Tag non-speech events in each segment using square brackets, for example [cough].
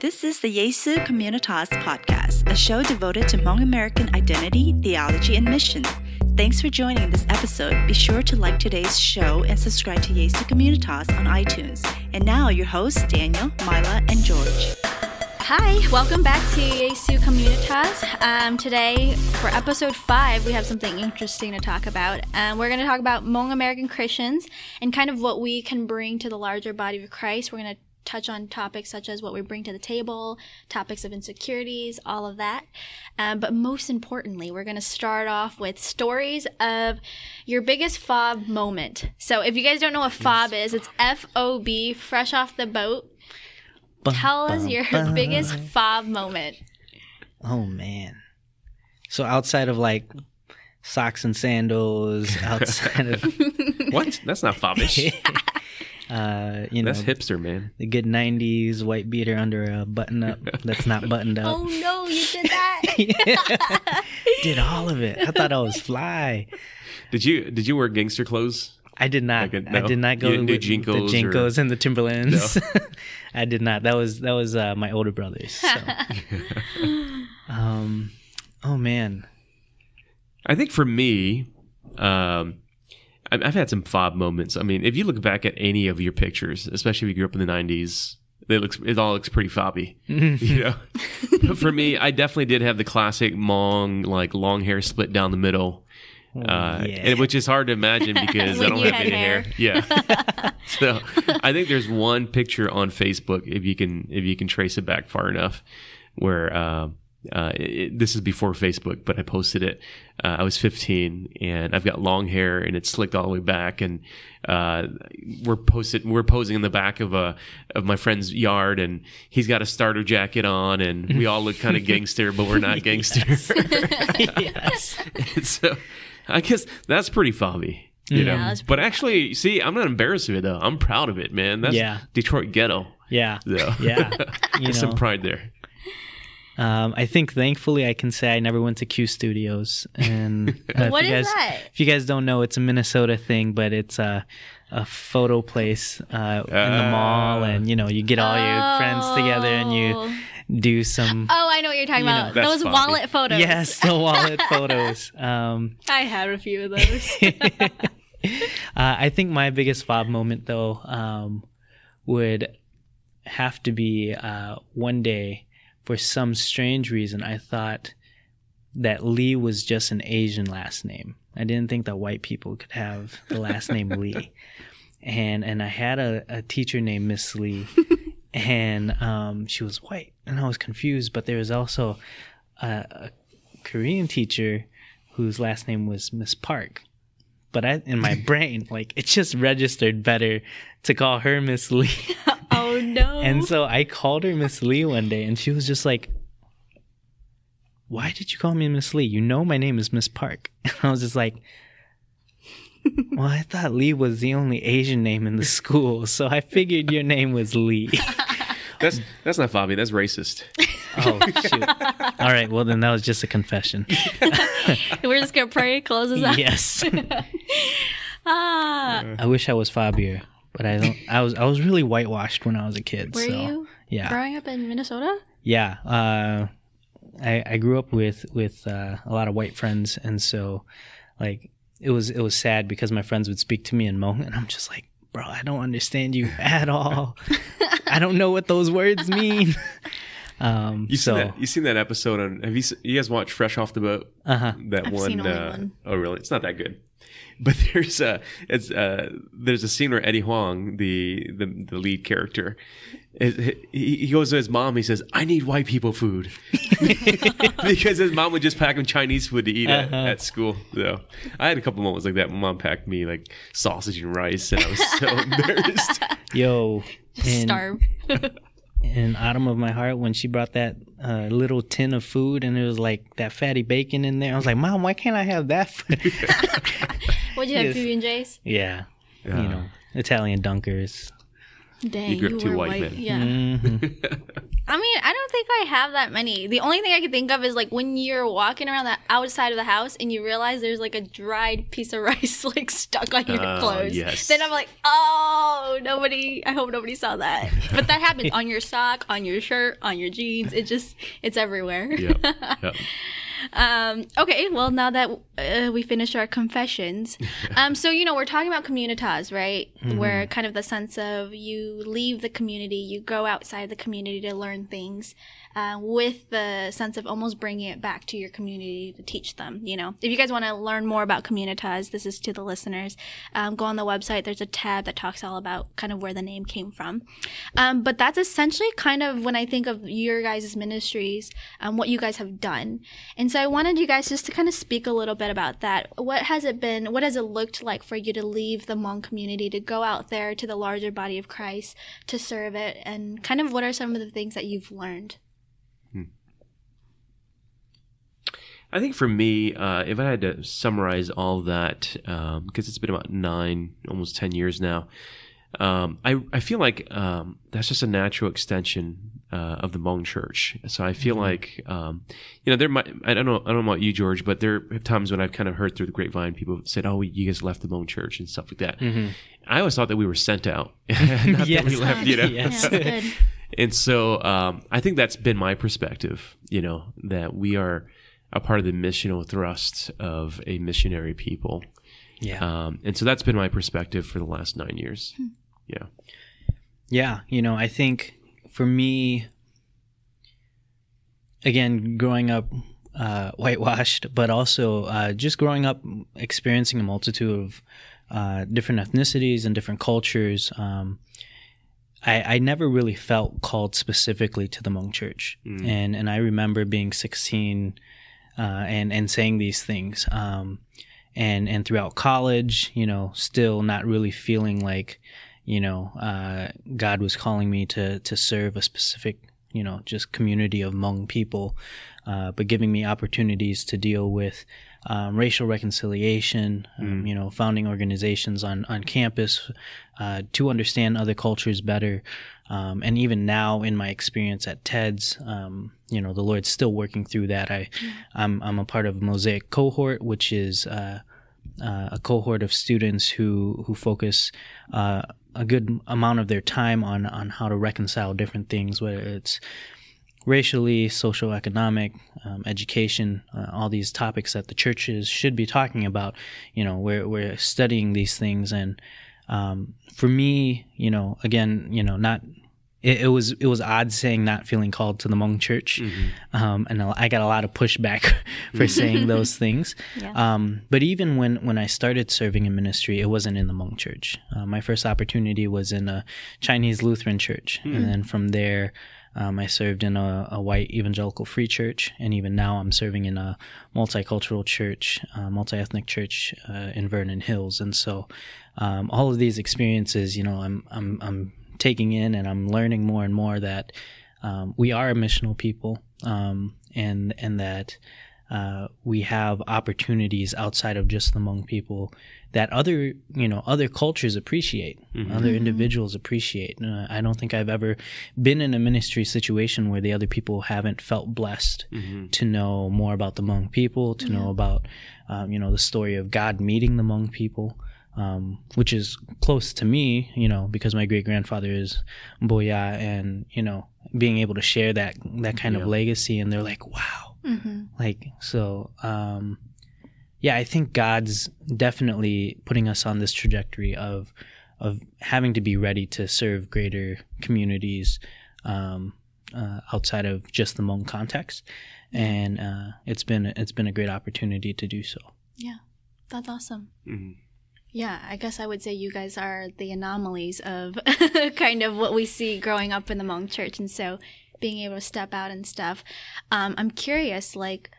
This is the Jesu Communitas podcast, a show devoted to Hmong American identity, theology, and mission. Thanks for joining this episode. Be sure to like today's show and subscribe to Jesu Communitas on iTunes. And now, your hosts, Daniel, Mila, and George. Hi, welcome back to Jesu Communitas. Um, today, for episode five, we have something interesting to talk about. Um, we're going to talk about Hmong American Christians and kind of what we can bring to the larger body of Christ. We're going to touch on topics such as what we bring to the table, topics of insecurities, all of that. Um, but most importantly, we're going to start off with stories of your biggest fob moment. So if you guys don't know what fob is, it's F O B, fresh off the boat. Tell us your [laughs] biggest fob moment. Oh man. So outside of like socks and sandals, [laughs] outside of What? That's not fobbish. [laughs] uh, you know, That's hipster, man. the good '90s white beater under a button up that's not buttoned up. Oh no, you did that. [laughs] Did all of it. I thought I was fly. Did you did you wear gangster clothes? I did not. Like a- I no? did not go You didn't do with JNCOs the or- JNCOs and the Timberlands. [laughs] I did not. That was that was uh, my older brothers. So. [laughs] um, oh man. I think for me, um, I've, had some fob moments. I mean, if you look back at any of your pictures, especially if you grew up in the '90s, it looks it all looks pretty fobby. you know, [laughs] but for me, I definitely did have the classic Hmong like long hair split down the middle. Uh, yeah. and, which is hard to imagine [laughs] because I don't have any hair. hair. Yeah. [laughs] so I think there's one picture on Facebook if you can if you can trace it back far enough where uh, uh, it, this is before Facebook, but I posted it. Uh, I was 15 and I've got long hair and it's slicked all the way back and uh, we're posted we're posing in the back of a of my friend's yard and he's got a starter jacket on and we all look kind of [laughs] gangster, but we're not gangster. [laughs] yes. So I guess that's pretty fobby. You Yeah, know, but actually, see, I'm not embarrassed of it though. I'm proud of it, man. That's Yeah. Detroit ghetto. Yeah. though. Yeah. [laughs] You There's some pride there. Um, I think thankfully I can say I never went to Q Studios. And uh, [laughs] if What you is guys, that? If you guys don't know, it's a Minnesota thing, but it's a, a photo place uh, in the mall, and you know you get all your friends together and Oh. you do some. Oh, I know what you're talking You about. that's Those fobby. wallet photos. Yes, the wallet [laughs] photos. Um, I have a few of those. [laughs] uh, I think my biggest fob moment, though, um, would have to be uh, one day, for some strange reason, I thought that Lee was just an Asian last name. I didn't think that white people could have the last name [laughs] Lee. And and I had a, a teacher named Miss Lee, [laughs] and um, she was white, and I was confused. But there was also a, a Korean teacher whose last name was Miss Park but I, in my brain, like it just registered better to call her Miss Lee. [laughs] oh no. [laughs] and so I called her Miss Lee one day, and she was just like, "Why did you call me Miss Lee? You know my name is Miss Park." [laughs] And I was just like, "Well, I thought Lee was the only Asian name in the school, so I figured your name was Lee." That's that's not fobby. That's racist. oh shoot! All right, well then that was just a confession. [laughs] We're just gonna pray, close this out. yes, [laughs] Ah, I wish I was Fabio, but I don't. I was I was really whitewashed when I was a kid. were so. you Yeah. growing up in Minnesota? Yeah, uh, I I grew up with with uh, a lot of white friends, and so like it was it was sad because my friends would speak to me in Hmong, and I'm just like, bro, I don't understand you at all. [laughs] I don't know what those words [laughs] mean. um, You so seen that? You seen that episode on? Have you you guys watched Fresh Off the Boat? uh huh. That I've one. seen only uh, one. Oh, really? It's not that good. [laughs] But there's a it's uh there's a scene where Eddie Huang, the the, the lead character, is, he, he goes to his mom. He says, "I need white people food," [laughs] because his mom would just pack him Chinese food to eat Uh-huh. at, at school. So I had a couple moments like that. My mom packed me like sausage and rice, and I was so embarrassed. Yo, [laughs] in, Starve. [laughs] in Autumn of My Heart, when she brought that uh, little tin of food and it was like that fatty bacon in there, I was like, Mom, why can't I have that? [laughs] What'd you have, Yes. PB and J's? yeah, Yeah. you know, Italian dunkers. Dang, you grew up two were white men. Yeah. Mhm. [laughs] I mean, I don't think I have that many. The only thing I can think of is like when you're walking around the outside of the house and you realize there's like a dried piece of [laughs] rice like stuck on your Oh, clothes. yes. Then I'm like, oh, nobody. I hope nobody saw that. [laughs] But that happens on your sock, on your shirt, on your jeans. It just, it's everywhere. Yep. Yep. Um, okay, well, now that uh, we finished our confessions, [laughs] um, so you know we're talking about communitas, right? Where kind of the sense of you leave the community, you go outside the community to learn things, uh, with the sense of almost bringing it back to your community to teach them. You know, if you guys want to learn more about communitas, this is to the listeners. Um, go on the website. There's a tab that talks all about kind of where the name came from. Um, but that's essentially kind of when I think of your guys' ministries, um, what you guys have done. And so I wanted you guys just to kind of speak a little bit about that. What has it been? What has it looked like for you to leave the Hmong community to go out there to the larger body of Christ to serve it? And kind of what are some of the things that you've learned? I think for me, uh, if I had to summarize all that, because it's been about nine, almost ten years now, um, I I feel like um, that's just a natural extension uh, of the Hmong Church. So I feel like um, you know there might I don't know I don't know about you George, but there have times when I've kind of heard through the grapevine people said, "Oh, you guys left the Hmong Church" and stuff like that. I always thought that we were sent out, [laughs] [laughs] not that we left. You know, [laughs] Yes. Yeah, good. and so um, I think that's been my perspective, you know, that we are a part of the missional thrust of a missionary people. Yeah. Um, and so that's been my perspective for the last nine years. Hmm. Yeah. Yeah, you know, I think for me, again, growing up uh, whitewashed, but also uh, just growing up experiencing a multitude of uh, different ethnicities and different cultures, um, I, I never really felt called specifically to the Hmong church. And, and I remember being 16 uh, and, and saying these things. Um, and, and throughout college, you know, still not really feeling like, you know, uh, God was calling me to to serve a specific, you know, just community of Hmong people, uh, but giving me opportunities to deal with um, racial reconciliation, um, you know, founding organizations on on campus uh, to understand other cultures better, um, and even now in my experience at TEDS, um, you know, the Lord's still working through that. I, I'm I'm a part of Mosaic cohort, which is uh, uh, a cohort of students who who focus uh, a good amount of their time on on how to reconcile different things, whether it's racially, social, economic, um, education, uh, all these topics that the churches should be talking about. You know, we're we're studying these things, and um, for me, you know, again, you know, not. It, it was it was odd saying not feeling called to the Hmong church, um, and I got a lot of pushback [laughs] for saying [laughs] those things. Yeah. Um, but even when, when I started serving in ministry, it wasn't in the Hmong church. Uh, my first opportunity was in a Chinese Lutheran church. And then from there, um, I served in a, a white evangelical free church. And even now, I'm serving in a multicultural church, uh, multi ethnic church uh, in Vernon Hills. And so um, all of these experiences, you know, I'm, I'm, I'm taking in and I'm learning more and more that um, we are a missional people um, and, and that uh, we have opportunities outside of just the Hmong people that other you know other cultures appreciate, other individuals appreciate. Uh, I don't think I've ever been in a ministry situation where the other people haven't felt blessed to know more about the Hmong people, to know about um, you know the story of God meeting the Hmong people. Um, which is close to me, you know, because my great grandfather is Boya, and you know, being able to share that that kind of legacy, and they're like, wow, Mm-hmm. like so um yeah i think god's definitely putting us on this trajectory of of having to be ready to serve greater communities um uh, outside of just the Hmong context and uh it's been it's been a great opportunity to do so Yeah, that's awesome. Mhm. Yeah, I guess I would say you guys are the anomalies of [laughs] kind of what we see growing up in the Hmong church. And so being able to step out and stuff. Um, I'm curious, like,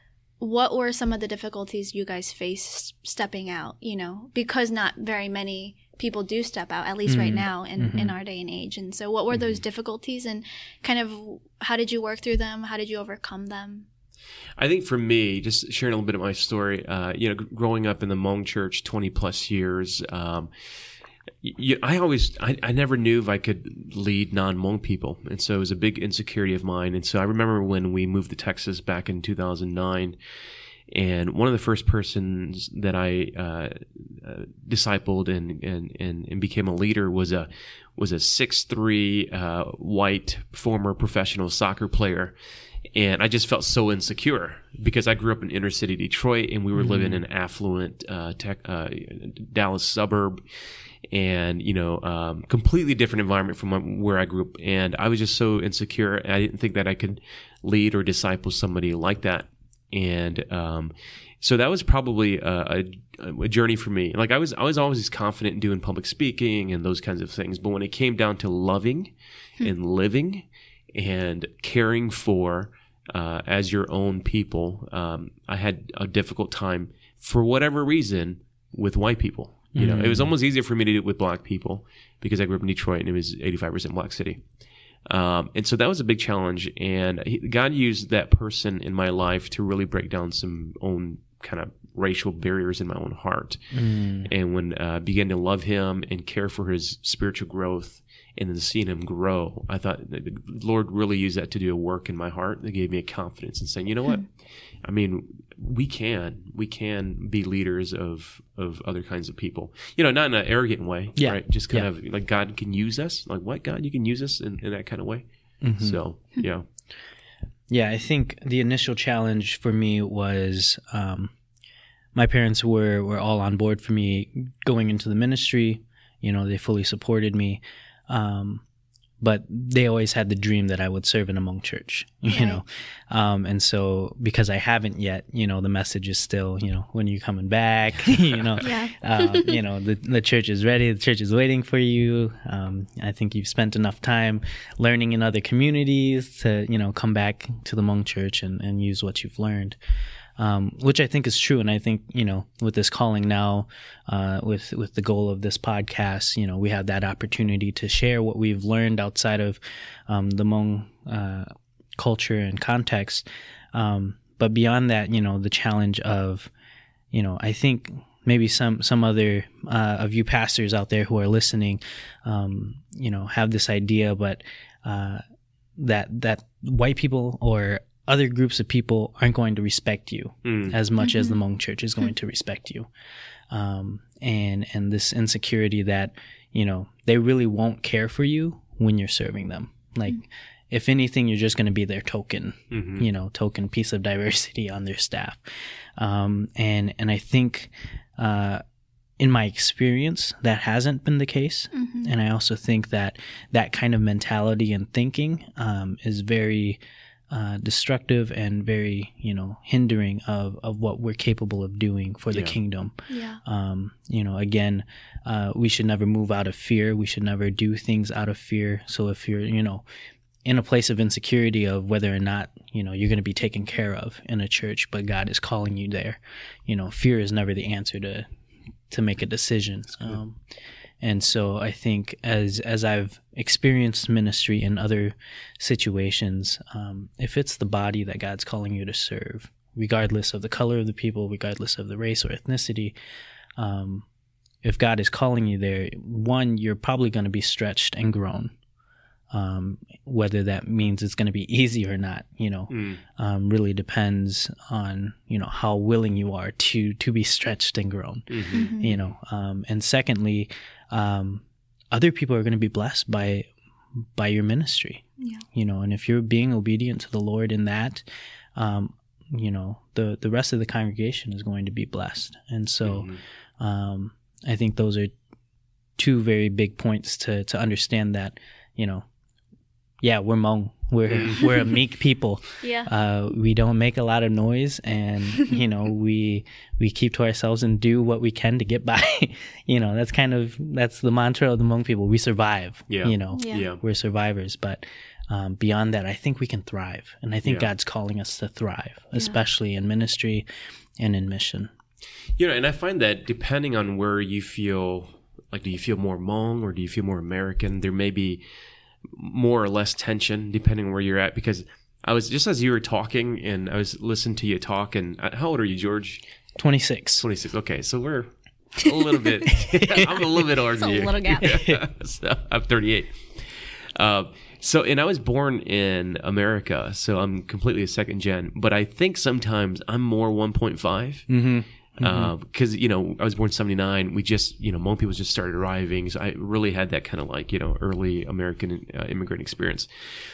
what were some of the difficulties you guys faced stepping out, you know, because not very many people do step out, at least right Mhm. now in, in our day and age. And so what were those difficulties and kind of how did you work through them? How did you overcome them? I think for me, just sharing a little bit of my story, uh, you know, growing up in the Hmong church 20 plus years, um, you, I always, I, I never knew if I could lead non-Hmong people, and so it was a big insecurity of mine. And so I remember when we moved to Texas back in 2009, and one of the first persons that I uh, uh, discipled and, and and and became a leader was a was a six three uh, white former professional soccer player. And I just felt so insecure because I grew up in inner city Detroit and we were living in an affluent uh, tech, uh, Dallas suburb and you know um, completely different environment from where I grew up and I was just so insecure I didn't think that I could lead or disciple somebody like that and um, so that was probably a, a, a, journey for me. Like I was, I was always confident in doing public speaking and those kinds of things, but when it came down to loving hmm. and living and caring for uh, as your own people, um, I had a difficult time for whatever reason with white people. You know, mm. it was hmm. almost easier for me to do it with black people because I grew up in Detroit and it was 85% black city. Um, and so that was a big challenge. And he, God used that person in my life to really break down some own kind of racial barriers in my own heart. Mm. And when uh, I began to love him and care for his spiritual growth and then seeing him grow, I thought the Lord really used that to do a work in my heart that gave me a confidence in saying, you know what? Hmm. I mean, we can we can be leaders of of other kinds of people you know not in an arrogant way yeah. right just kind yeah. of like god can use us like what god you can use us in, in that kind of way mm-hmm. so yeah yeah i think the initial challenge for me was um, my parents were were all on board for me going into the ministry you know they fully supported me um, but they always had the dream that I would serve in a Hmong church, [laughs] you right. know. Um, and so because I haven't yet, you know, the message is still, you know, when are you coming back? [laughs] you know, [laughs] yeah. uh, you know, the, the church is ready. The church is waiting for you. Um, I think you've spent enough time learning in other communities to, you know, come back to the Hmong church and, and use what you've learned um, which I think is true. And I think you know, with this calling now, uh, with with the goal of this podcast, you know, we have that opportunity to share what we've learned outside of um, the Hmong uh, culture and context. Um, but beyond that, you know, the challenge of, you know, I think maybe some some other uh, of you pastors out there who are listening, um, you know, have this idea, but uh, that that white people or other groups of people aren't going to respect you mm. as much mm-hmm. as the mm-hmm. Hmong church is going to respect you. Um, and and this insecurity that you know they really won't care for you when you're serving them. Like mm. if anything, you're just going to be their token, mm-hmm. you know, token piece of [laughs] diversity on their staff. Um, and and I think. Uh, in my experience, that hasn't been the case. Mm-hmm. And I also think that that kind of mentality and thinking um, is very uh, destructive and very you know hindering of, of what we're capable of doing for the yeah. kingdom. Yeah. Um, you know again uh, we should never move out of fear. We should never do things out of fear. So if you're you know in a place of insecurity of whether or not you know you're going to be taken care of in a church but god is calling you there you know fear is never the answer to to make a decision. Um, and so I think as as I've experienced ministry in other situations, um, if it's the body that God's calling you to serve, regardless of the color of the people, regardless of the race or ethnicity, um, if God is calling you there, one, you're probably going to be stretched and grown. Um, whether that means it's going to be [laughs] easy or not, you know, mm. um, really depends on you know how willing you are to to be stretched and grown, mm-hmm. Mm-hmm. you know. Um, and secondly, um, other people are going to be blessed by by your ministry. Yeah. You know, and if you're being obedient to the Lord in that, um, you know, the the rest of the congregation is going to be blessed. And so, mm-hmm. um, I think those are two very big points to to understand that, you know, yeah, we're Hmong. We're [laughs] we're a meek people. Yeah. Uh, we don't make a lot of noise, and [laughs] you know we we keep to ourselves and do what we can to get by. [laughs] you know that's kind of that's the mantra of the Hmong people. We survive. Yeah. You know. Yeah. yeah. We're survivors, but. Um, beyond that, I think we can thrive, and I think yeah. God's calling us to thrive, especially in ministry and in mission. You know, and I find that depending on where you feel, like, do you feel more Hmong or do you feel more American? There may be more or less tension depending on where you're at because I was just as you were talking and I was listening to you talk and uh, how old are you George 26 26 okay so we're a little bit. [laughs] I'm a little bit older a than you. little gap. [laughs] so I'm 38. Uh, so, and I was born in America, so I'm completely a second gen. But I think sometimes I'm more 1.5 Mm-hmm. Because you know I was born '79. We just you know Hmong people just started arriving, so I really had that kind of like you know early American uh, immigrant experience.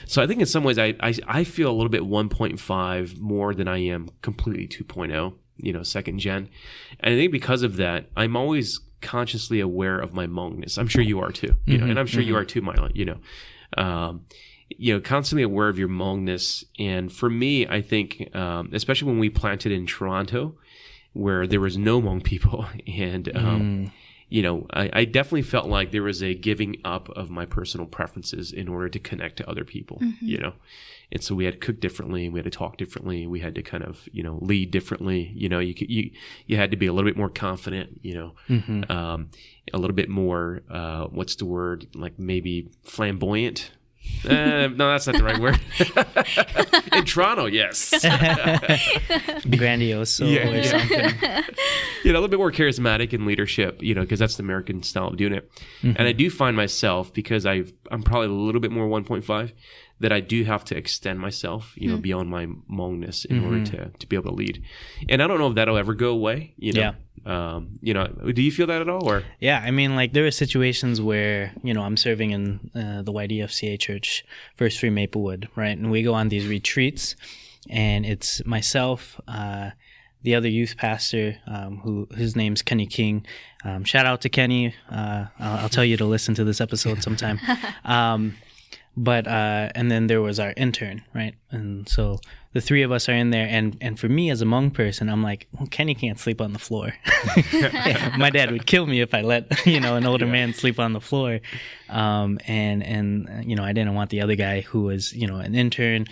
So I think in some ways I, I I feel a little bit 1.5 more than I am completely 2.0. You know, second gen, and I think because of that, I'm always consciously aware of my Hmongness. I'm sure you are too. You know, and I'm sure you are too, Mila. You know. Um, you know, constantly aware of your Hmongness. And for me, I think, um, especially when we planted in Toronto, where there was no Hmong people, [laughs] and um, you know, I, I definitely felt like there was a giving up of my personal preferences in order to connect to other people. You know, and so we had to cook differently, we had to talk differently, we had to kind of you know lead differently. You know, you could, you you had to be a little bit more confident. You know, um, a little bit more uh, what's the word like maybe flamboyant. Uh, no, that's not the right word. [laughs] in Toronto, yes. [laughs] Grandiose Yeah, or yeah. something. [laughs] you know, a little bit more charismatic in leadership, you know, because that's the American style of doing it. And I mm-hmm. do find myself because I've I'm probably a little bit more 1.5 that I do have to extend myself, you know, mm. beyond my Hmongness in order mm-hmm. to to be able to lead. And I don't know if that'll ever go away. You know, um, you know, do you feel that at all? Or Yeah, I mean, like there are situations where you know I'm serving in uh, the EFCA Church, First Free Maplewood, right, and we go on these retreats, and it's myself, uh, the other youth pastor, um, who his name's Kenny King. Um, shout out to Kenny. Uh, I'll, I'll tell you to listen to this episode sometime. [laughs] but uh, and then there was our intern, right? And so the three of us are in there, and and for me as a Hmong person, I'm like, well, Kenny can't sleep on the floor. [laughs] [laughs] My dad would kill me if I let [laughs] you know an older man sleep on the floor, um, and and you know I didn't want the other guy who was you know an intern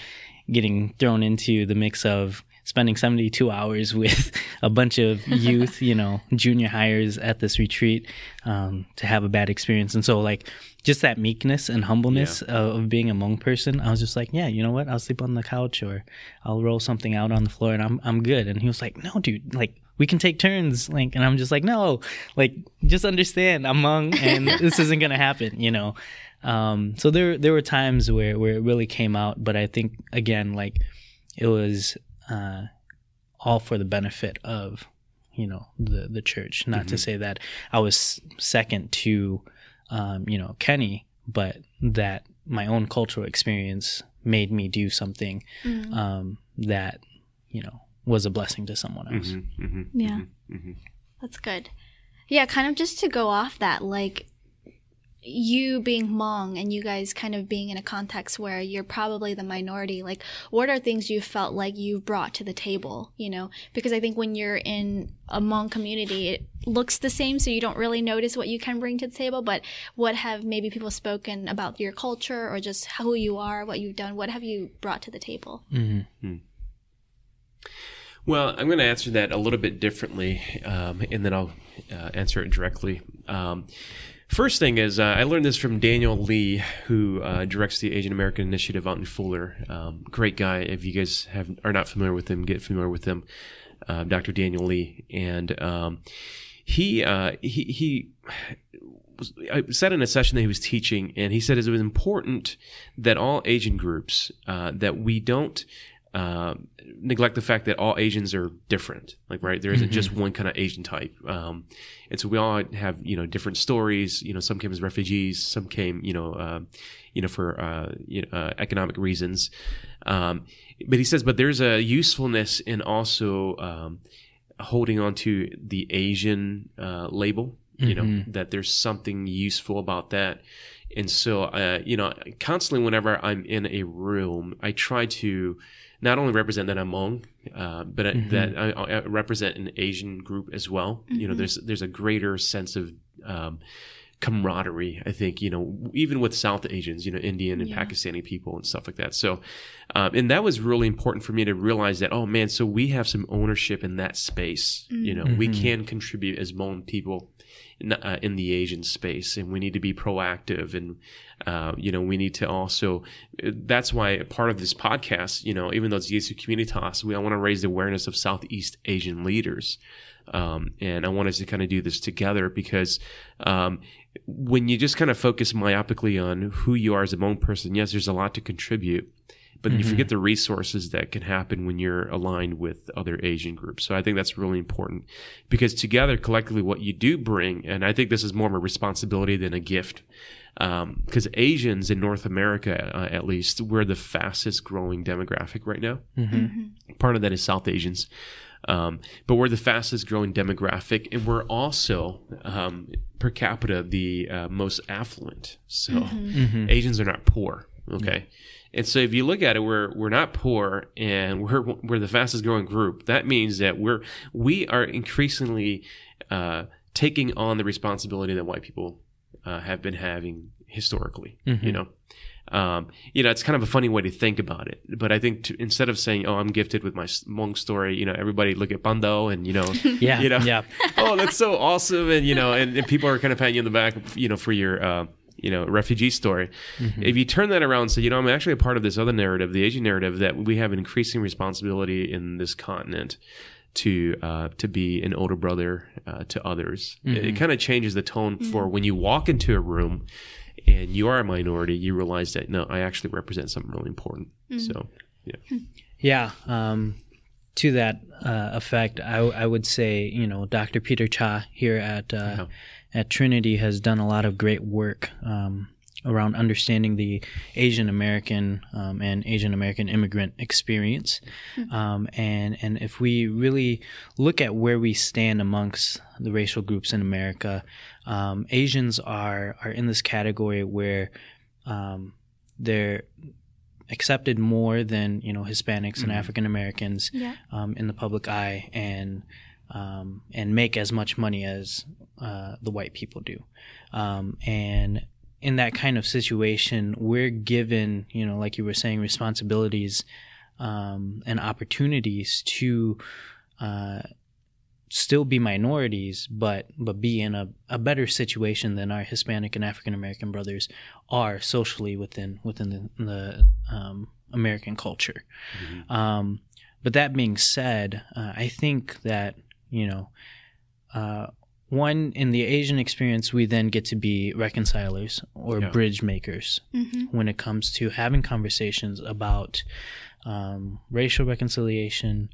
getting thrown into the mix of spending 72 hours with a bunch of youth, you know, junior hires at this retreat um, to have a bad experience. And so, like, just that meekness and humbleness of, of being a Hmong person, I was just like, yeah, you know what? I'll sleep on the couch or I'll roll something out on the floor and I'm, I'm good. And he was like, no, dude, like, we can take turns. Like, and I'm just like, no, like, just understand I'm Hmong and [laughs] this isn't going to happen, you know? Um, so there, there were times where, where it really came out, but I think again, like, it was uh, all for the benefit of you know the the church. Not to say that I was second to um, you know Kenny, but that my own cultural experience made me do something um, that you know was a blessing to someone else. mm-hmm, Yeah. That's good. Yeah, kind of just to go off that, like you being Hmong and you guys kind of being in a context where you're probably the minority, like what are things you felt like you brought to the table, you know? Because I think when you're in a Hmong community, it looks the same, so you don't really notice what you can bring to the table. But what have maybe people spoken about your culture or just who you are, what you've done? What have you brought to the table? Well, I'm going to answer that a little bit differently, um, and then I'll uh, answer it directly. Um, first thing is, uh, I learned this from Daniel Lee, who uh, directs the Asian American Initiative out in Fuller. Um, great guy. If you guys have are not familiar with him, get familiar with him. Uh, Dr. Daniel Lee, and um, he uh, he he was- I said in a session that he was teaching, and he said it was important that all Asian groups uh, that we don't uh, neglect the fact that all Asians are different. Like, right, there isn't just one kind of Asian type, um, and so we all have you know different stories. You know, some came as refugees, some came you know uh, you know for uh, you know, uh, economic reasons. Um, but he says, but there's a usefulness in also um, holding on to the Asian uh, label. You know that there's something useful about that, and so uh, you know constantly whenever I'm in a room, I try to not only represent that I'm Hmong, uh, but I- that I, I represent an Asian group as well. You know, there's there's a greater sense of um, camaraderie. I think you know even with South Asians, you know, Indian and Yeah. Pakistani people and stuff like that. So, um, and that was really important for me to realize that oh man, so we have some ownership in that space. You know, we can contribute as Hmong people in, uh, in the Asian space, and we need to be proactive, and uh, you know, we need to also. That's why part of this podcast, you know, even though it's Yesu Communitas, we I want to raise the awareness of Southeast Asian leaders. Um, and I want us to kind of do this together because um, when you just kind of focus myopically on who you are as a Hmong person, yes, there's a lot to contribute, but you forget mm-hmm. the resources that can happen when you're aligned with other Asian groups. So I think that's really important because together, collectively, what you do bring, and I think this is more of a responsibility than a gift. Um, because Asians in North America, uh, at least, we're the fastest growing demographic right now. Mm-hmm. Mm-hmm. Part of that is South Asians. Um, but we're the fastest growing demographic, and we're also um, per capita the uh, most affluent. So Asians are not poor. Okay, and so if you look at it, we're we're not poor, and we're we're the fastest growing group. That means that we're we are increasingly uh, taking on the responsibility that white people uh, have been having historically. You know. Um, you know, it's kind of a funny way to think about it, but I think to, instead of saying, "Oh, I'm gifted with my Hmong story," you know, everybody look at Bando and you know, [laughs] Yeah, you know, yeah. [laughs] oh, that's so awesome, and you know, and, and people are kind of patting you in the back, you know, for your, uh, you know, refugee story. If you turn that around and say, you know, I'm actually a part of this other narrative, the Asian narrative, that we have increasing responsibility in this continent to uh, to be an older brother uh, to others. It, it kind of changes the tone for when you walk into a room and you are a minority, you realize that no, I actually represent something really important. So, yeah. Yeah. Um, to that uh, effect, I, I would say, you know, Dr. Peter Cha here at uh, at Trinity has done a lot of great work um, around understanding the Asian American um, and Asian American immigrant experience, um, and and if we really look at where we stand amongst the racial groups in America, um, Asians are are in this category where um, they're accepted more than you know Hispanics and African Americans Yeah. um, in the public eye and um, and make as much money as uh, the white people do. Um, and in that kind of situation, we're given you know like you were saying responsibilities um, and opportunities to. Uh, still be minorities, but but be in a, a better situation than our Hispanic and African American brothers are socially within within the, the um, American culture. Um, but that being said, uh, I think that you know, uh, one in the Asian experience, we then get to be reconcilers or Yeah. bridge makers Mm-hmm. when it comes to having conversations about um, racial reconciliation,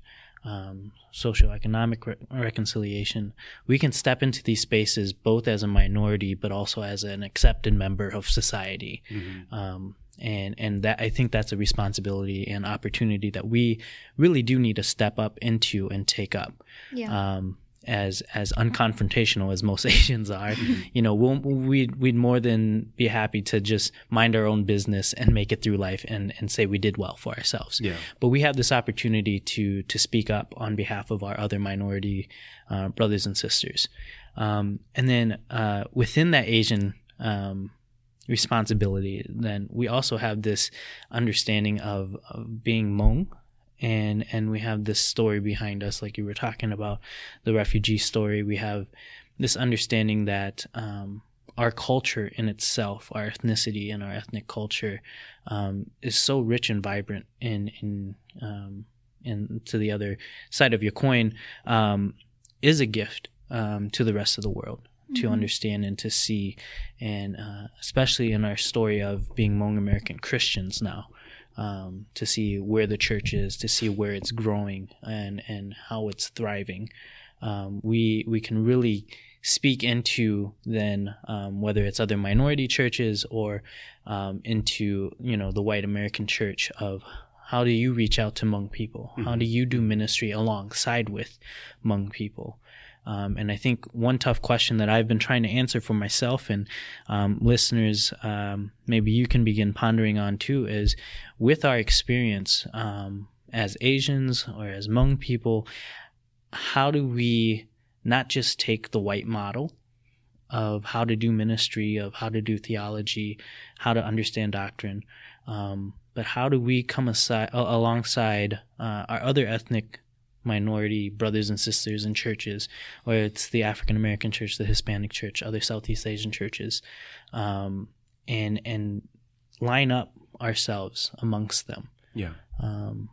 um, socioeconomic re- reconciliation. We can step into these spaces both as a minority, but also as an accepted member of society. Um, and and that I think that's a responsibility and opportunity that we really do need to step up into and take up Yeah. um, as as unconfrontational as most [laughs] Asians are. You know, we'll, we'd we'd more than be happy to just mind our own business and make it through life and and say we did well for ourselves. Yeah. But we have this opportunity to to speak up on behalf of our other minority uh, brothers and sisters, um, and then uh, within that Asian. Um, responsibility then we also have this understanding of, of being Hmong and and we have this story behind us like you were talking about the refugee story. We have this understanding that um, our culture in itself our ethnicity and our ethnic culture um, is so rich and vibrant in in um, in to the other side of your coin um, is a gift um, to the rest of the world to understand and to see. And uh, especially in our story of being Hmong American Christians now um, to see where the church is, to see where it's growing and and how it's thriving. Um, we we can really speak into then um, whether it's other minority churches or um, into you know the white American church of how do you reach out to Hmong people? How do you do ministry alongside with Hmong people? Um, and I think one tough question that I've been trying to answer for myself and um, listeners, um, maybe you can begin pondering on too, is with our experience um, as Asians or as Hmong people, how do we not just take the white model of how to do ministry, of how to do theology, how to understand doctrine, um, but how do we come aside, alongside uh, our other ethnic minority brothers and sisters in churches, whether it's the African American church, the Hispanic church, other Southeast Asian churches, um, and and line up ourselves amongst them Yeah. um,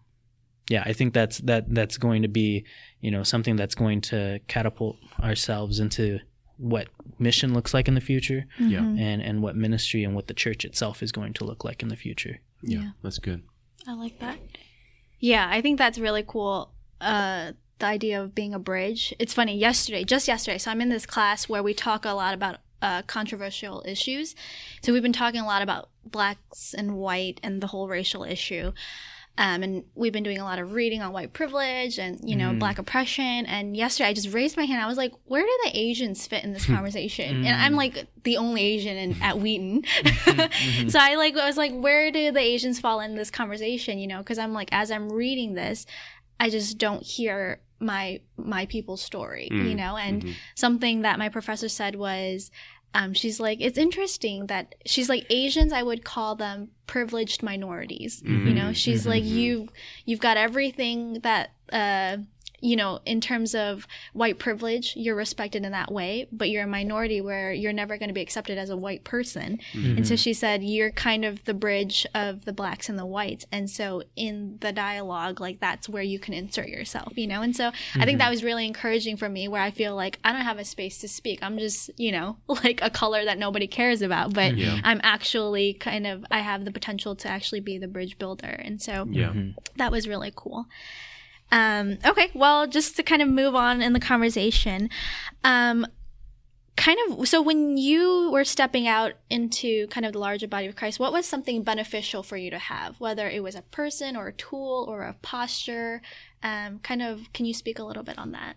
yeah, I think that's that that's going to be you know something that's going to catapult ourselves into what mission looks like in the future, Yeah. and and what ministry and what the church itself is going to look like in the future. yeah, Yeah. that's good. I like that. Yeah, I think that's really cool. Uh, the idea of being a bridge. It's funny. Yesterday, just yesterday, so I'm in this class where we talk a lot about uh, controversial issues. So we've been talking a lot about blacks and white and the whole racial issue. Um, and we've been doing a lot of reading on white privilege and you know black oppression. And yesterday, I just raised my hand. I was like, "Where do the Asians fit in this conversation?" And I'm like the only Asian in, at Wheaton, [laughs] [laughs] so I like I was like, "Where do the Asians fall in this conversation?" You know, because I'm like, as I'm reading this, I just don't hear my my people's story. You mm, know, and mm-hmm. something that my professor said was um, she's like, it's interesting that she's like Asians. I would call them privileged minorities. Mm-hmm. You know, she's mm-hmm. like you've you've got everything that uh, you know in terms of white privilege. You're respected in that way, but you're a minority where you're never going to be accepted as a white person. Mm-hmm. And so she said you're kind of the bridge of the blacks and the whites. And so in the dialogue, like that's where you can insert yourself. You know, and so I think mm-hmm. that was really encouraging for me, where I feel like I don't have a space to speak. I'm just you know [laughs] like a color that nobody cares about, but Yeah. I'm actually kind of I have the potential to actually be the bridge builder, and so Yeah. that was really cool. Um, okay, well, just to kind of move on in the conversation, um, kind of. So, when you were stepping out into kind of the larger body of Christ, what was something beneficial for you to have? Whether it was a person or a tool or a posture, um, kind of. Can you speak a little bit on that?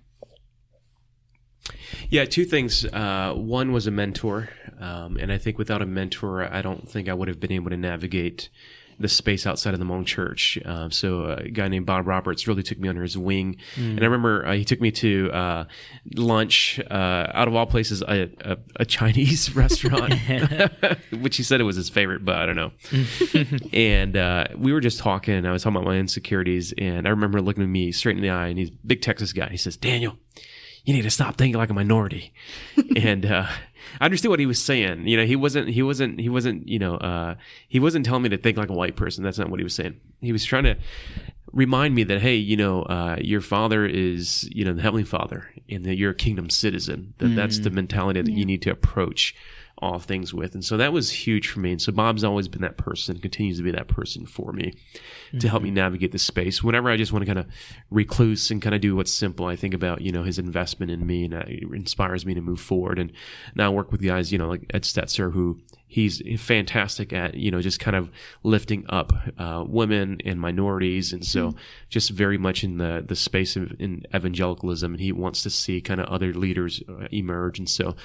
Yeah, two things. Uh, one was a mentor, um, and I think without a mentor, I don't think I would have been able to navigate the space outside of the Hmong church. Uh, so a guy named Bob Roberts really took me under his wing, and I remember uh, he took me to uh, lunch uh, out of all places a, a, a Chinese [laughs] restaurant, [laughs] which he said it was his favorite, but I don't know. [laughs] and uh, we were just talking. and I was talking about my insecurities, and I remember looking at me straight in the eye, and he's a big Texas guy. He says, "Daniel." you need to stop thinking like a minority. and uh, I understood what he was saying. You know, he wasn't, he wasn't, he wasn't, you know, uh, he wasn't telling me to think like a white person. That's not what he was saying. He was trying to remind me that, hey, you know, uh, your father is, you know, the heavenly father, and that you're a kingdom citizen. That that's the mentality that you need to approach all things with. And so that was huge for me. And so Bob's always been that person, continues to be that person for me to help me mm-hmm. navigate the space. Whenever I just want to kind of recluse and kind of do what's simple, I think about, you know, his investment in me and it inspires me to move forward. And now I work with guys, you know, like Ed Stetzer, who he's fantastic at, you know, just kind of lifting up uh, women and minorities. And so just very much in the, the space of in evangelicalism. And he wants to see kind of other leaders uh, emerge. And so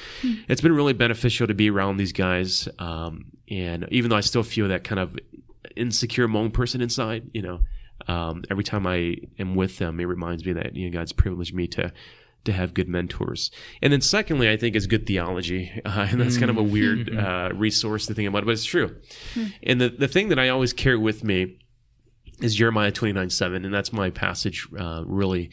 it's been really beneficial to be around these guys. Um, and even though I still feel that kind of insecure Hmong person inside, you know, um, every time I am with them, it reminds me that, you know, God's privileged me to, to have good mentors. And then secondly, I think is good theology. [laughs] Uh, and that's kind of a weird, uh, resource to think about, but it's true. And the, the thing that I always carry with me is Jeremiah 29, 7. And that's my passage, uh, really,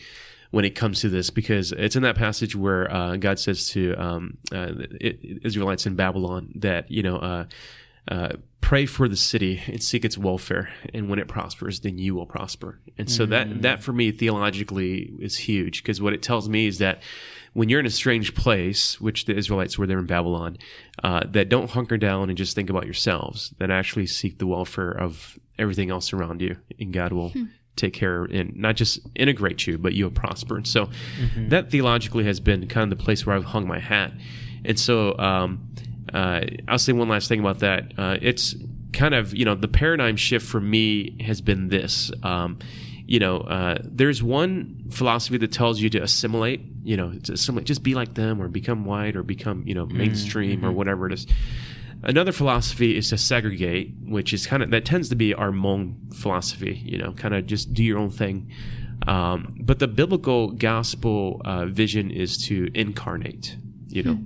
when it comes to this, because it's in that passage where, uh, God says to, um, uh, Israelites in Babylon that, you know, uh, pray for the city and seek its welfare, and when it prospers, then you will prosper. And so that that for me theologically is huge because what it tells me is that when you're in a strange place, which the Israelites were there in Babylon, uh, that don't hunker down and just think about yourselves, that actually seek the welfare of everything else around you, and God will. Take care and not just integrate you, but you'll prosper. And so that theologically has been kind of the place where I've hung my hat. And so um, uh, I'll say one last thing about that. Uh, it's kind of you know the paradigm shift for me has been this. Um, you know, uh, there's one philosophy that tells you to assimilate. You know, to assimilate, just be like them, or become white, or become you know mainstream, or whatever it is. Another philosophy is to segregate, which is kind of that tends to be our Hmong philosophy. You know, kind of just do your own thing. Um, but the biblical gospel uh, vision is to incarnate. You know.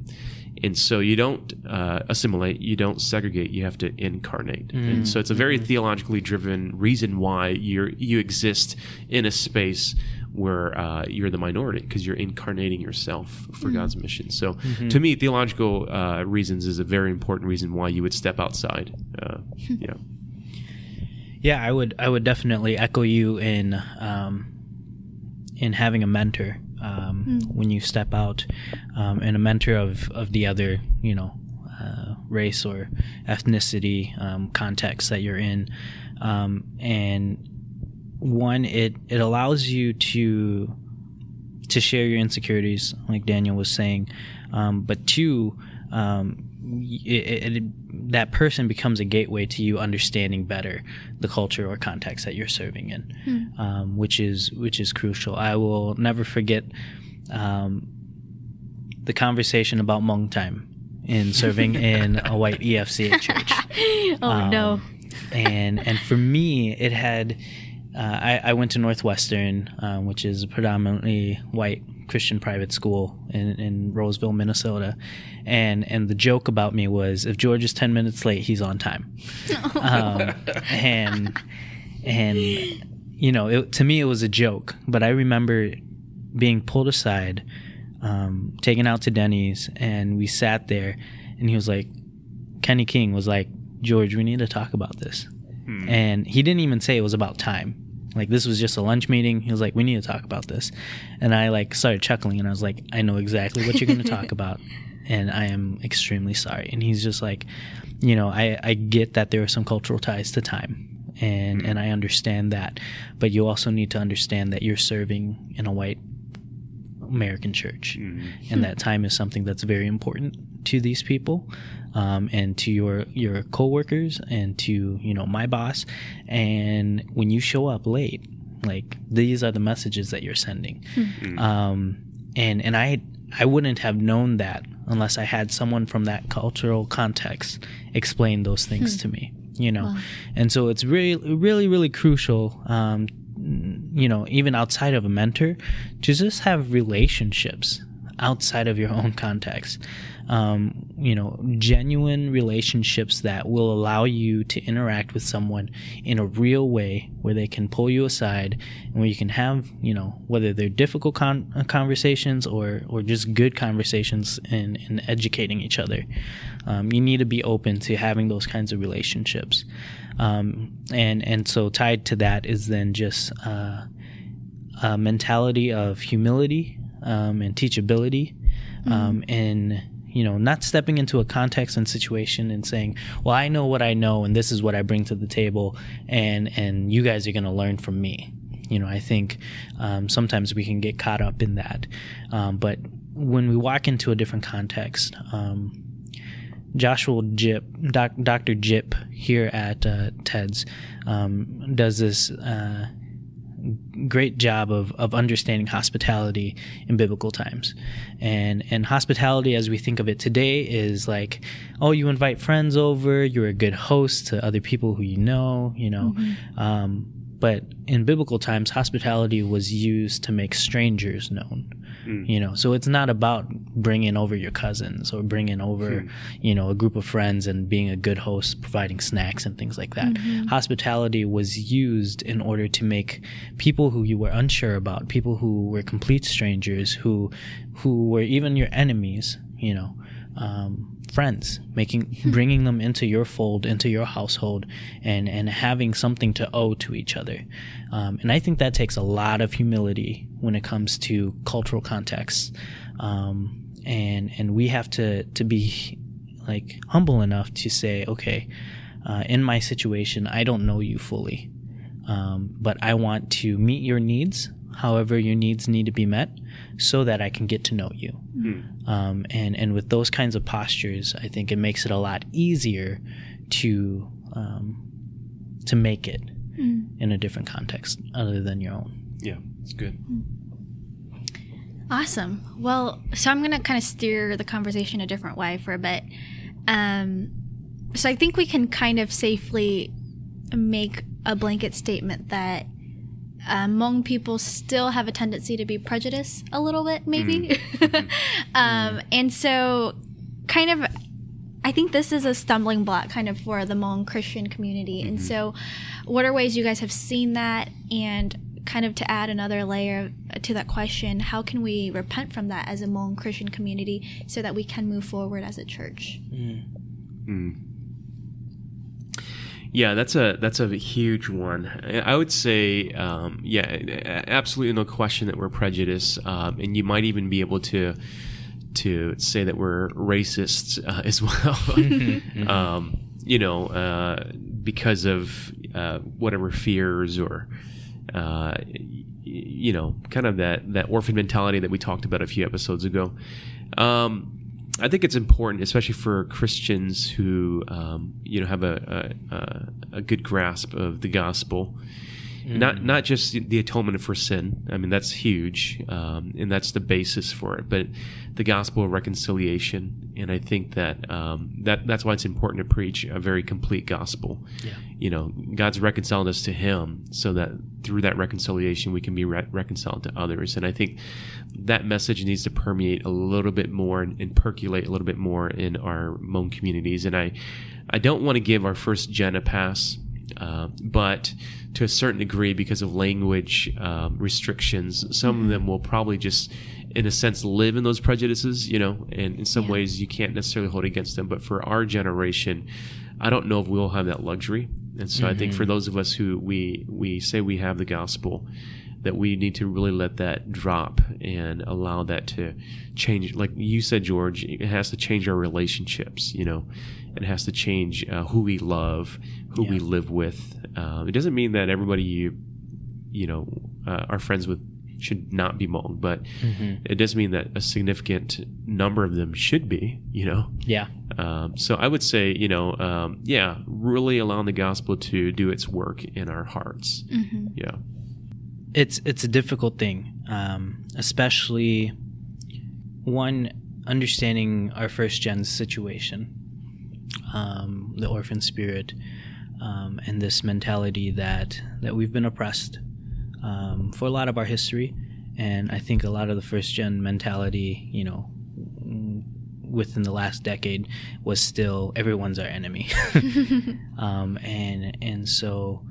And so you don't uh, assimilate, you don't segregate, you have to incarnate. And so it's a very theologically driven reason why you're you exist in a space where uh, you're the minority because you're incarnating yourself for God's mission. So to me, theological uh, reasons is a very important reason why you would step outside. Uh, [laughs] you. Yeah, I would I would definitely echo you in um, in having a mentor um, when you step out, um, and a mentor of of the other, you know, uh, race or ethnicity um, context that you're in, um, and one it it allows you to to share your insecurities, like Daniel was saying, um, but two. Um, it, it, that person becomes a gateway to you understanding better the culture or context that you're serving in, um, which is which is crucial. I will never forget um, the conversation about Hmong time in serving [laughs] in a white EFCA church. [laughs] Oh Um, no. and and for me, it had. Uh, I, I went to Northwestern, um, which is a predominantly white Christian private school in, in Roseville, Minnesota, and and the joke about me was if George is ten minutes late, he's on time, [laughs] um, and and you know it, to me it was a joke, but I remember being pulled aside, um, taken out to Denny's, and we sat there, and he was like, Kenny King was like, George, we need to talk about this. And he didn't even say it was about time. Like this was just a lunch meeting. He was like, "We need to talk about this," and I like started chuckling, and I was like, "I know exactly what you're going [laughs] to talk about, and I am extremely sorry." And he's just like, "You know, I I get that there are some cultural ties to time, and mm-hmm. and I understand that, but you also need to understand that you're serving in a white American church, mm-hmm. and that time is something that's very important to these people, um, and to your your coworkers, and to you know my boss. And when you show up late, like these are the messages that you're sending, um, and and I I wouldn't have known that unless I had someone from that cultural context explain those things to me. You know, and so it's really, really, really crucial um, you know, even outside of a mentor, to just have relationships outside of your own context. Um, you know, genuine relationships that will allow you to interact with someone in a real way where they can pull you aside and where you can have, you know, whether they're difficult con- uh, conversations or, or just good conversations and, and educating each other. Um, you need to be open to having those kinds of relationships. Um, and, and so tied to that is then just, uh, a mentality of humility um, and teachability um, and you know not stepping into a context and situation and saying well i know what i know and this is what i bring to the table and and you guys are going to learn from me you know i think um, sometimes we can get caught up in that um, but when we walk into a different context um, Joshua Jipp, Dr. Jipp here at uh, TEDS um, does this uh, great job of, of understanding hospitality in biblical times. And and hospitality as we think of it today is like, oh, you invite friends over, you're a good host to other people who you know, you know. Um, but in biblical times, hospitality was used to make strangers known. Mm. You know, so it's not about bringing over your cousins or bringing over, hmm. you know, a group of friends and being a good host, providing snacks and things like that. Mm-hmm. Hospitality was used in order to make people who you were unsure about, people who were complete strangers, who who were even your enemies, you know, um, friends, making bringing them into your fold, into your household, and and having something to owe to each other. Um, and I think that takes a lot of humility when it comes to cultural contexts, um, and and we have to to be like humble enough to say, okay, uh, in my situation, I don't know you fully, um, but I want to meet your needs. However, your needs need to be met, so that I can get to know you. Um, and and with those kinds of postures, I think it makes it a lot easier to um, to make it in a different context other than your own. Yeah, it's good. Awesome. Well, so I'm going to kind of steer the conversation a different way for a bit. Um, so I think we can kind of safely make a blanket statement that uh, Hmong people still have a tendency to be prejudiced a little bit, maybe. [laughs] um, and so, kind of, I think this is a stumbling block kind of for the Hmong Christian community. And so, what are ways you guys have seen that? And kind of to add another layer to that question, how can we repent from that as a Hmong Christian community so that we can move forward as a church? Yeah, that's a that's a huge one. I would say, um, yeah, absolutely no question that we're prejudiced, um, and you might even be able to to say that we're racists uh, [laughs] as well. [laughs] um, you know, uh, because of uh, whatever fears or uh, you know, kind of that that orphan mentality that we talked about a few episodes ago. Um, I think it's important, especially for Christians who um, you know have a, a, a good grasp of the gospel, mm. not not just the atonement for sin. I mean that's huge, um, and that's the basis for it. But the gospel of reconciliation, and I think that um, that that's why it's important to preach a very complete gospel. Yeah. You know, God's reconciled us to Him, so that through that reconciliation we can be re- reconciled to others. And I think that message needs to permeate a little bit more and, and percolate a little bit more in our Hmong communities. And I, I don't want to give our first gen a pass, uh, but to a certain degree, because of language um, restrictions, some mm-hmm. of them will probably just in a sense live in those prejudices you know and in some yeah. ways you can't necessarily hold against them but for our generation i don't know if we'll have that luxury and so mm-hmm. i think for mm-hmm. those of us who we we say we have the gospel that we need to really let that drop and allow that to change like you said george it has to change our relationships you know it has to change uh, who we love who yeah. we live with uh, it doesn't mean that everybody you you know uh, are friends with should not be Hmong, but mm-hmm. it does mean that a significant number of them should be, you know? Yeah. Um, so I would say, you know, um, yeah, really allowing the gospel to do its work in our hearts. Mm-hmm. Yeah. It's, it's a difficult thing, um, especially one, understanding our first gen's situation, um, the orphan spirit, um, and this mentality that, that we've been oppressed um, for a lot of our history. And I think a lot of the first gen mentality, you know, within the last decade was still everyone's our enemy. [laughs] [laughs] um, and and so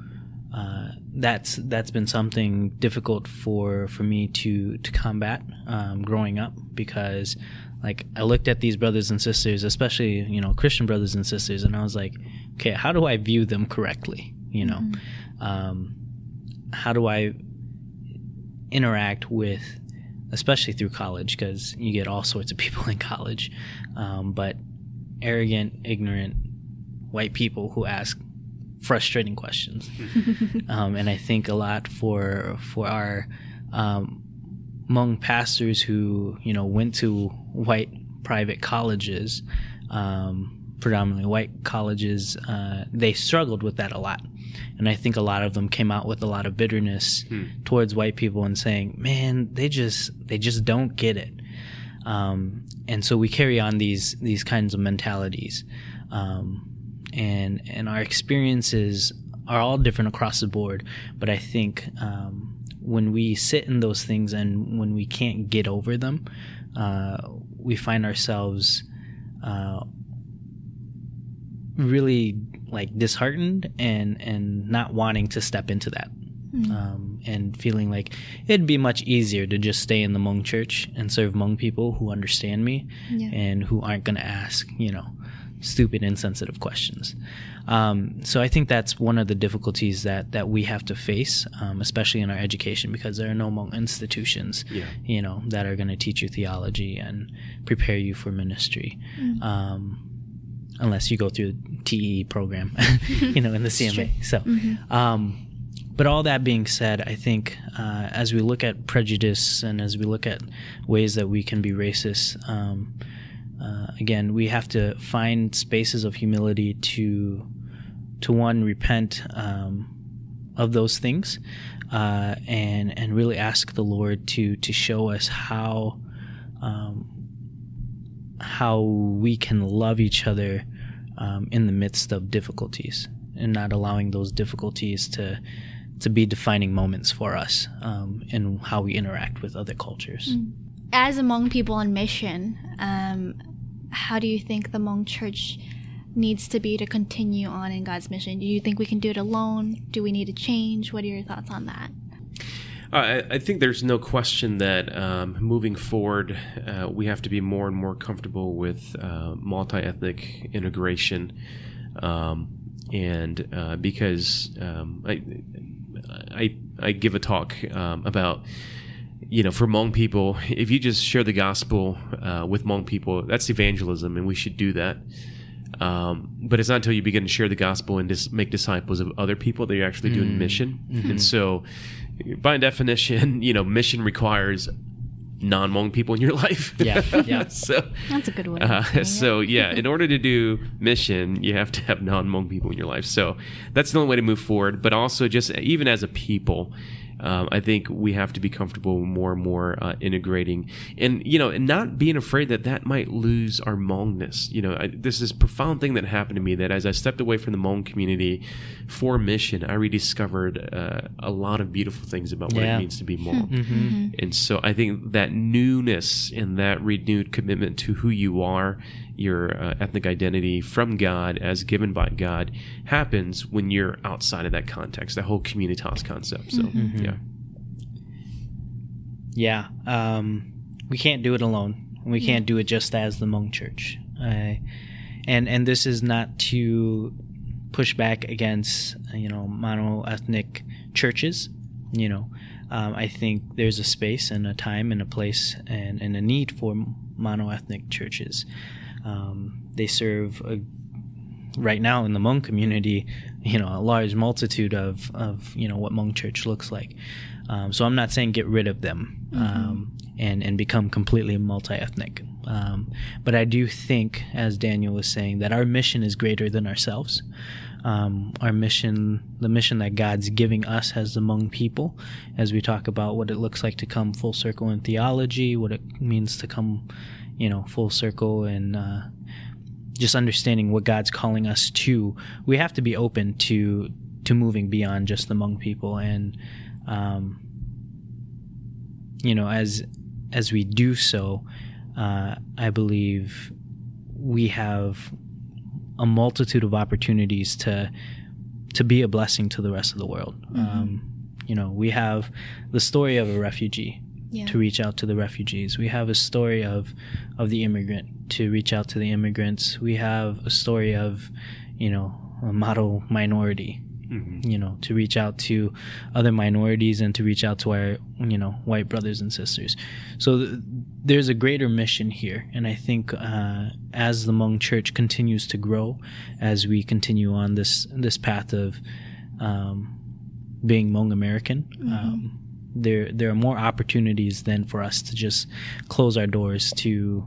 uh, that's that's been something difficult for for me to to combat um, growing up because like I looked at these brothers and sisters, especially you know Christian brothers and sisters, and I was like, okay, how do I view them correctly? You know, mm-hmm. um, how do I interact with, especially through college, because you get all sorts of [laughs] people in college, um, but arrogant, ignorant white people who ask frustrating questions. [laughs] um, and I think a lot for for our um, Hmong pastors who you know went to white private colleges, um, predominantly white colleges, uh, they struggled with that a lot and I think a lot of them came out with a lot of bitterness hmm. towards white people and saying, "Man, they just they just don't get it." Um, and so we carry on these these kinds of mentalities, um, and and our experiences are all different across the board. But I think um, when we sit in those things and when we can't get over them, uh, we find ourselves uh, really like disheartened and and not wanting to step into that mm. um, and feeling like it'd be much easier to just stay in the Hmong church and serve Hmong people who understand me yeah. and who aren't going to ask you know stupid insensitive questions um, so I think that's one of the difficulties that that we have to face um, especially in our education because there are no Hmong institutions yeah. you know that are going to teach you theology and prepare you for ministry mm unless you go through the TE program, [laughs] [laughs] you know, in the CMA. So, mm-hmm. um, but all that being said, I think uh, as we look at prejudice and as we look at ways that we can be racist, um, uh, again, we have to find spaces of humility to, to one, repent um, of those things, uh, and and really ask the Lord to to show us how um, how we can love each other um, in the midst of difficulties and not allowing those difficulties to to be defining moments for us um, in how we interact with other cultures. Mm. As a Hmong people on mission, um, how do you think the Hmong church needs to be to continue on in God's mission? Do you think we can do it alone? Do we need to change? What are your thoughts on that? I, I think there's no question that um, moving forward, uh, we have to be more and more comfortable with uh, multi ethnic integration. Um, and uh, because um, I, I I give a talk um, about you know for Hmong people, if you just share the gospel uh, with Hmong people, that's evangelism, and we should do that. Um, but it's not until you begin to share the gospel and just make disciples of other people that you're actually doing mission. And so, by definition, [laughs] you know, mission requires non-Hmong people in your [laughs] life. Yeah, yeah. [laughs] so That's a good way. uh, so yeah, in order to do mission, you have to have non-Hmong people in your life. So that's the only way to move forward. But also, just even as a people, um, I think we have to be comfortable more and more uh, integrating, and you know, and not being afraid that that might lose our Hmongness. You know, I, this is a profound thing that happened to me. That as I stepped away from the Hmong community for mission, I rediscovered uh, a lot of beautiful things about what Yeah. it means to be Hmong. And so I think that newness and that renewed commitment to who you are, your uh, ethnic identity from God as given by God, happens when you're outside of that context, that whole communitas concept. So, yeah. Yeah, um, we can't do it alone. We can't do it just as the Hmong Church. I, and and this is not to push back against you know mono ethnic churches. You know, um, I think there's a space and a time and a place and, and a need for mono ethnic churches. Um, they serve a, right now in the Hmong community, you know, a large multitude of, of you know what Hmong church looks like. Um, so I'm not saying get rid of them um, and and become completely multi-ethnic. Um, but I do think, as Daniel was saying, that our mission is greater than ourselves. Um, our mission, the mission that God's giving us as the Hmong people, as we talk about what it looks like to come full circle in theology, what it means to come, you know, full circle and uh, just understanding what God's calling us to, we have to be open to to moving beyond just the Hmong people, and um, you know, as as we do so, uh, I believe we have a multitude of opportunities to to be a blessing to the rest of the world. Um, you know, we have the story of a refugee Yeah. to reach out to the refugees. We have a story of of the immigrant to reach out to the immigrants. We have a story of, you know, a model minority, you know, to reach out to other minorities and to reach out to our, you know, white brothers and sisters. So th- there's a greater mission here, and I think uh, as the Hmong Church continues to grow, as we continue on this this path of um, being Hmong American. Um, there, there are more opportunities than for us to just close our doors to,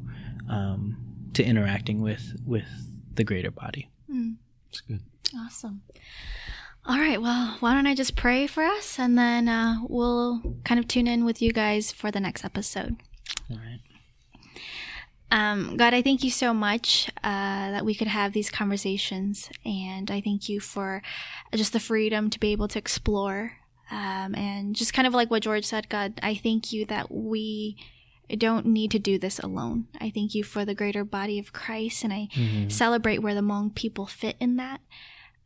um, to interacting with with the greater body. It's good. Awesome. All right. Well, why don't I just pray for us and then uh, we'll kind of tune in with you guys for the next episode. All right. Um, God, I thank you so much uh, that we could have these conversations, and I thank you for just the freedom to be able to explore. Um, and just kind of like what George said, God, I thank you that we don't need to do this alone. I thank you for the greater body of Christ, and I celebrate where the Hmong people fit in that.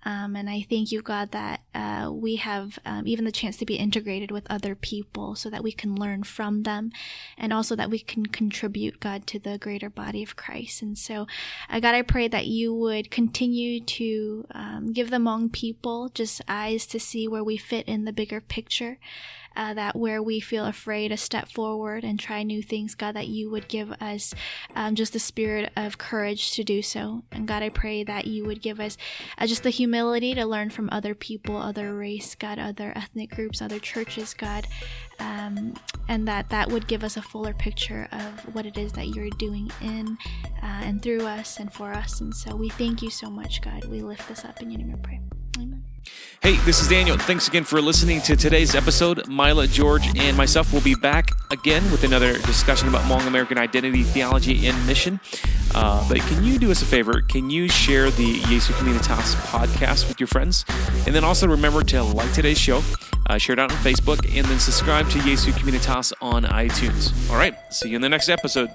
Um, and I thank you, God, that uh, we have um, even the chance to be integrated with other people so that we can learn from them and also that we can contribute, God, to the greater body of Christ. And so, uh, God, I pray that you would continue to um, give the Hmong people just eyes to see where we fit in the bigger picture. Uh, that where we feel afraid to step forward and try new things, God, that you would give us um, just the spirit of courage to do so. And God, I pray that you would give us uh, just the humility to learn from other people, other race, God, other ethnic groups, other churches, God, um, and that that would give us a fuller picture of what it is that you're doing in uh, and through us and for us. And so we thank you so much, God. We lift this up in your name. I pray. Hey, this is Daniel. Thanks again for listening to today's episode. Mila, George, and myself will be back again with another discussion about Hmong American identity, theology, and mission. Uh, but can you do us a favor? Can you share the Jesu Communitas podcast with your friends? And then also remember to like today's show, uh, share it out on Facebook, and then subscribe to Jesu Communitas on iTunes. All right, see you in the next episode.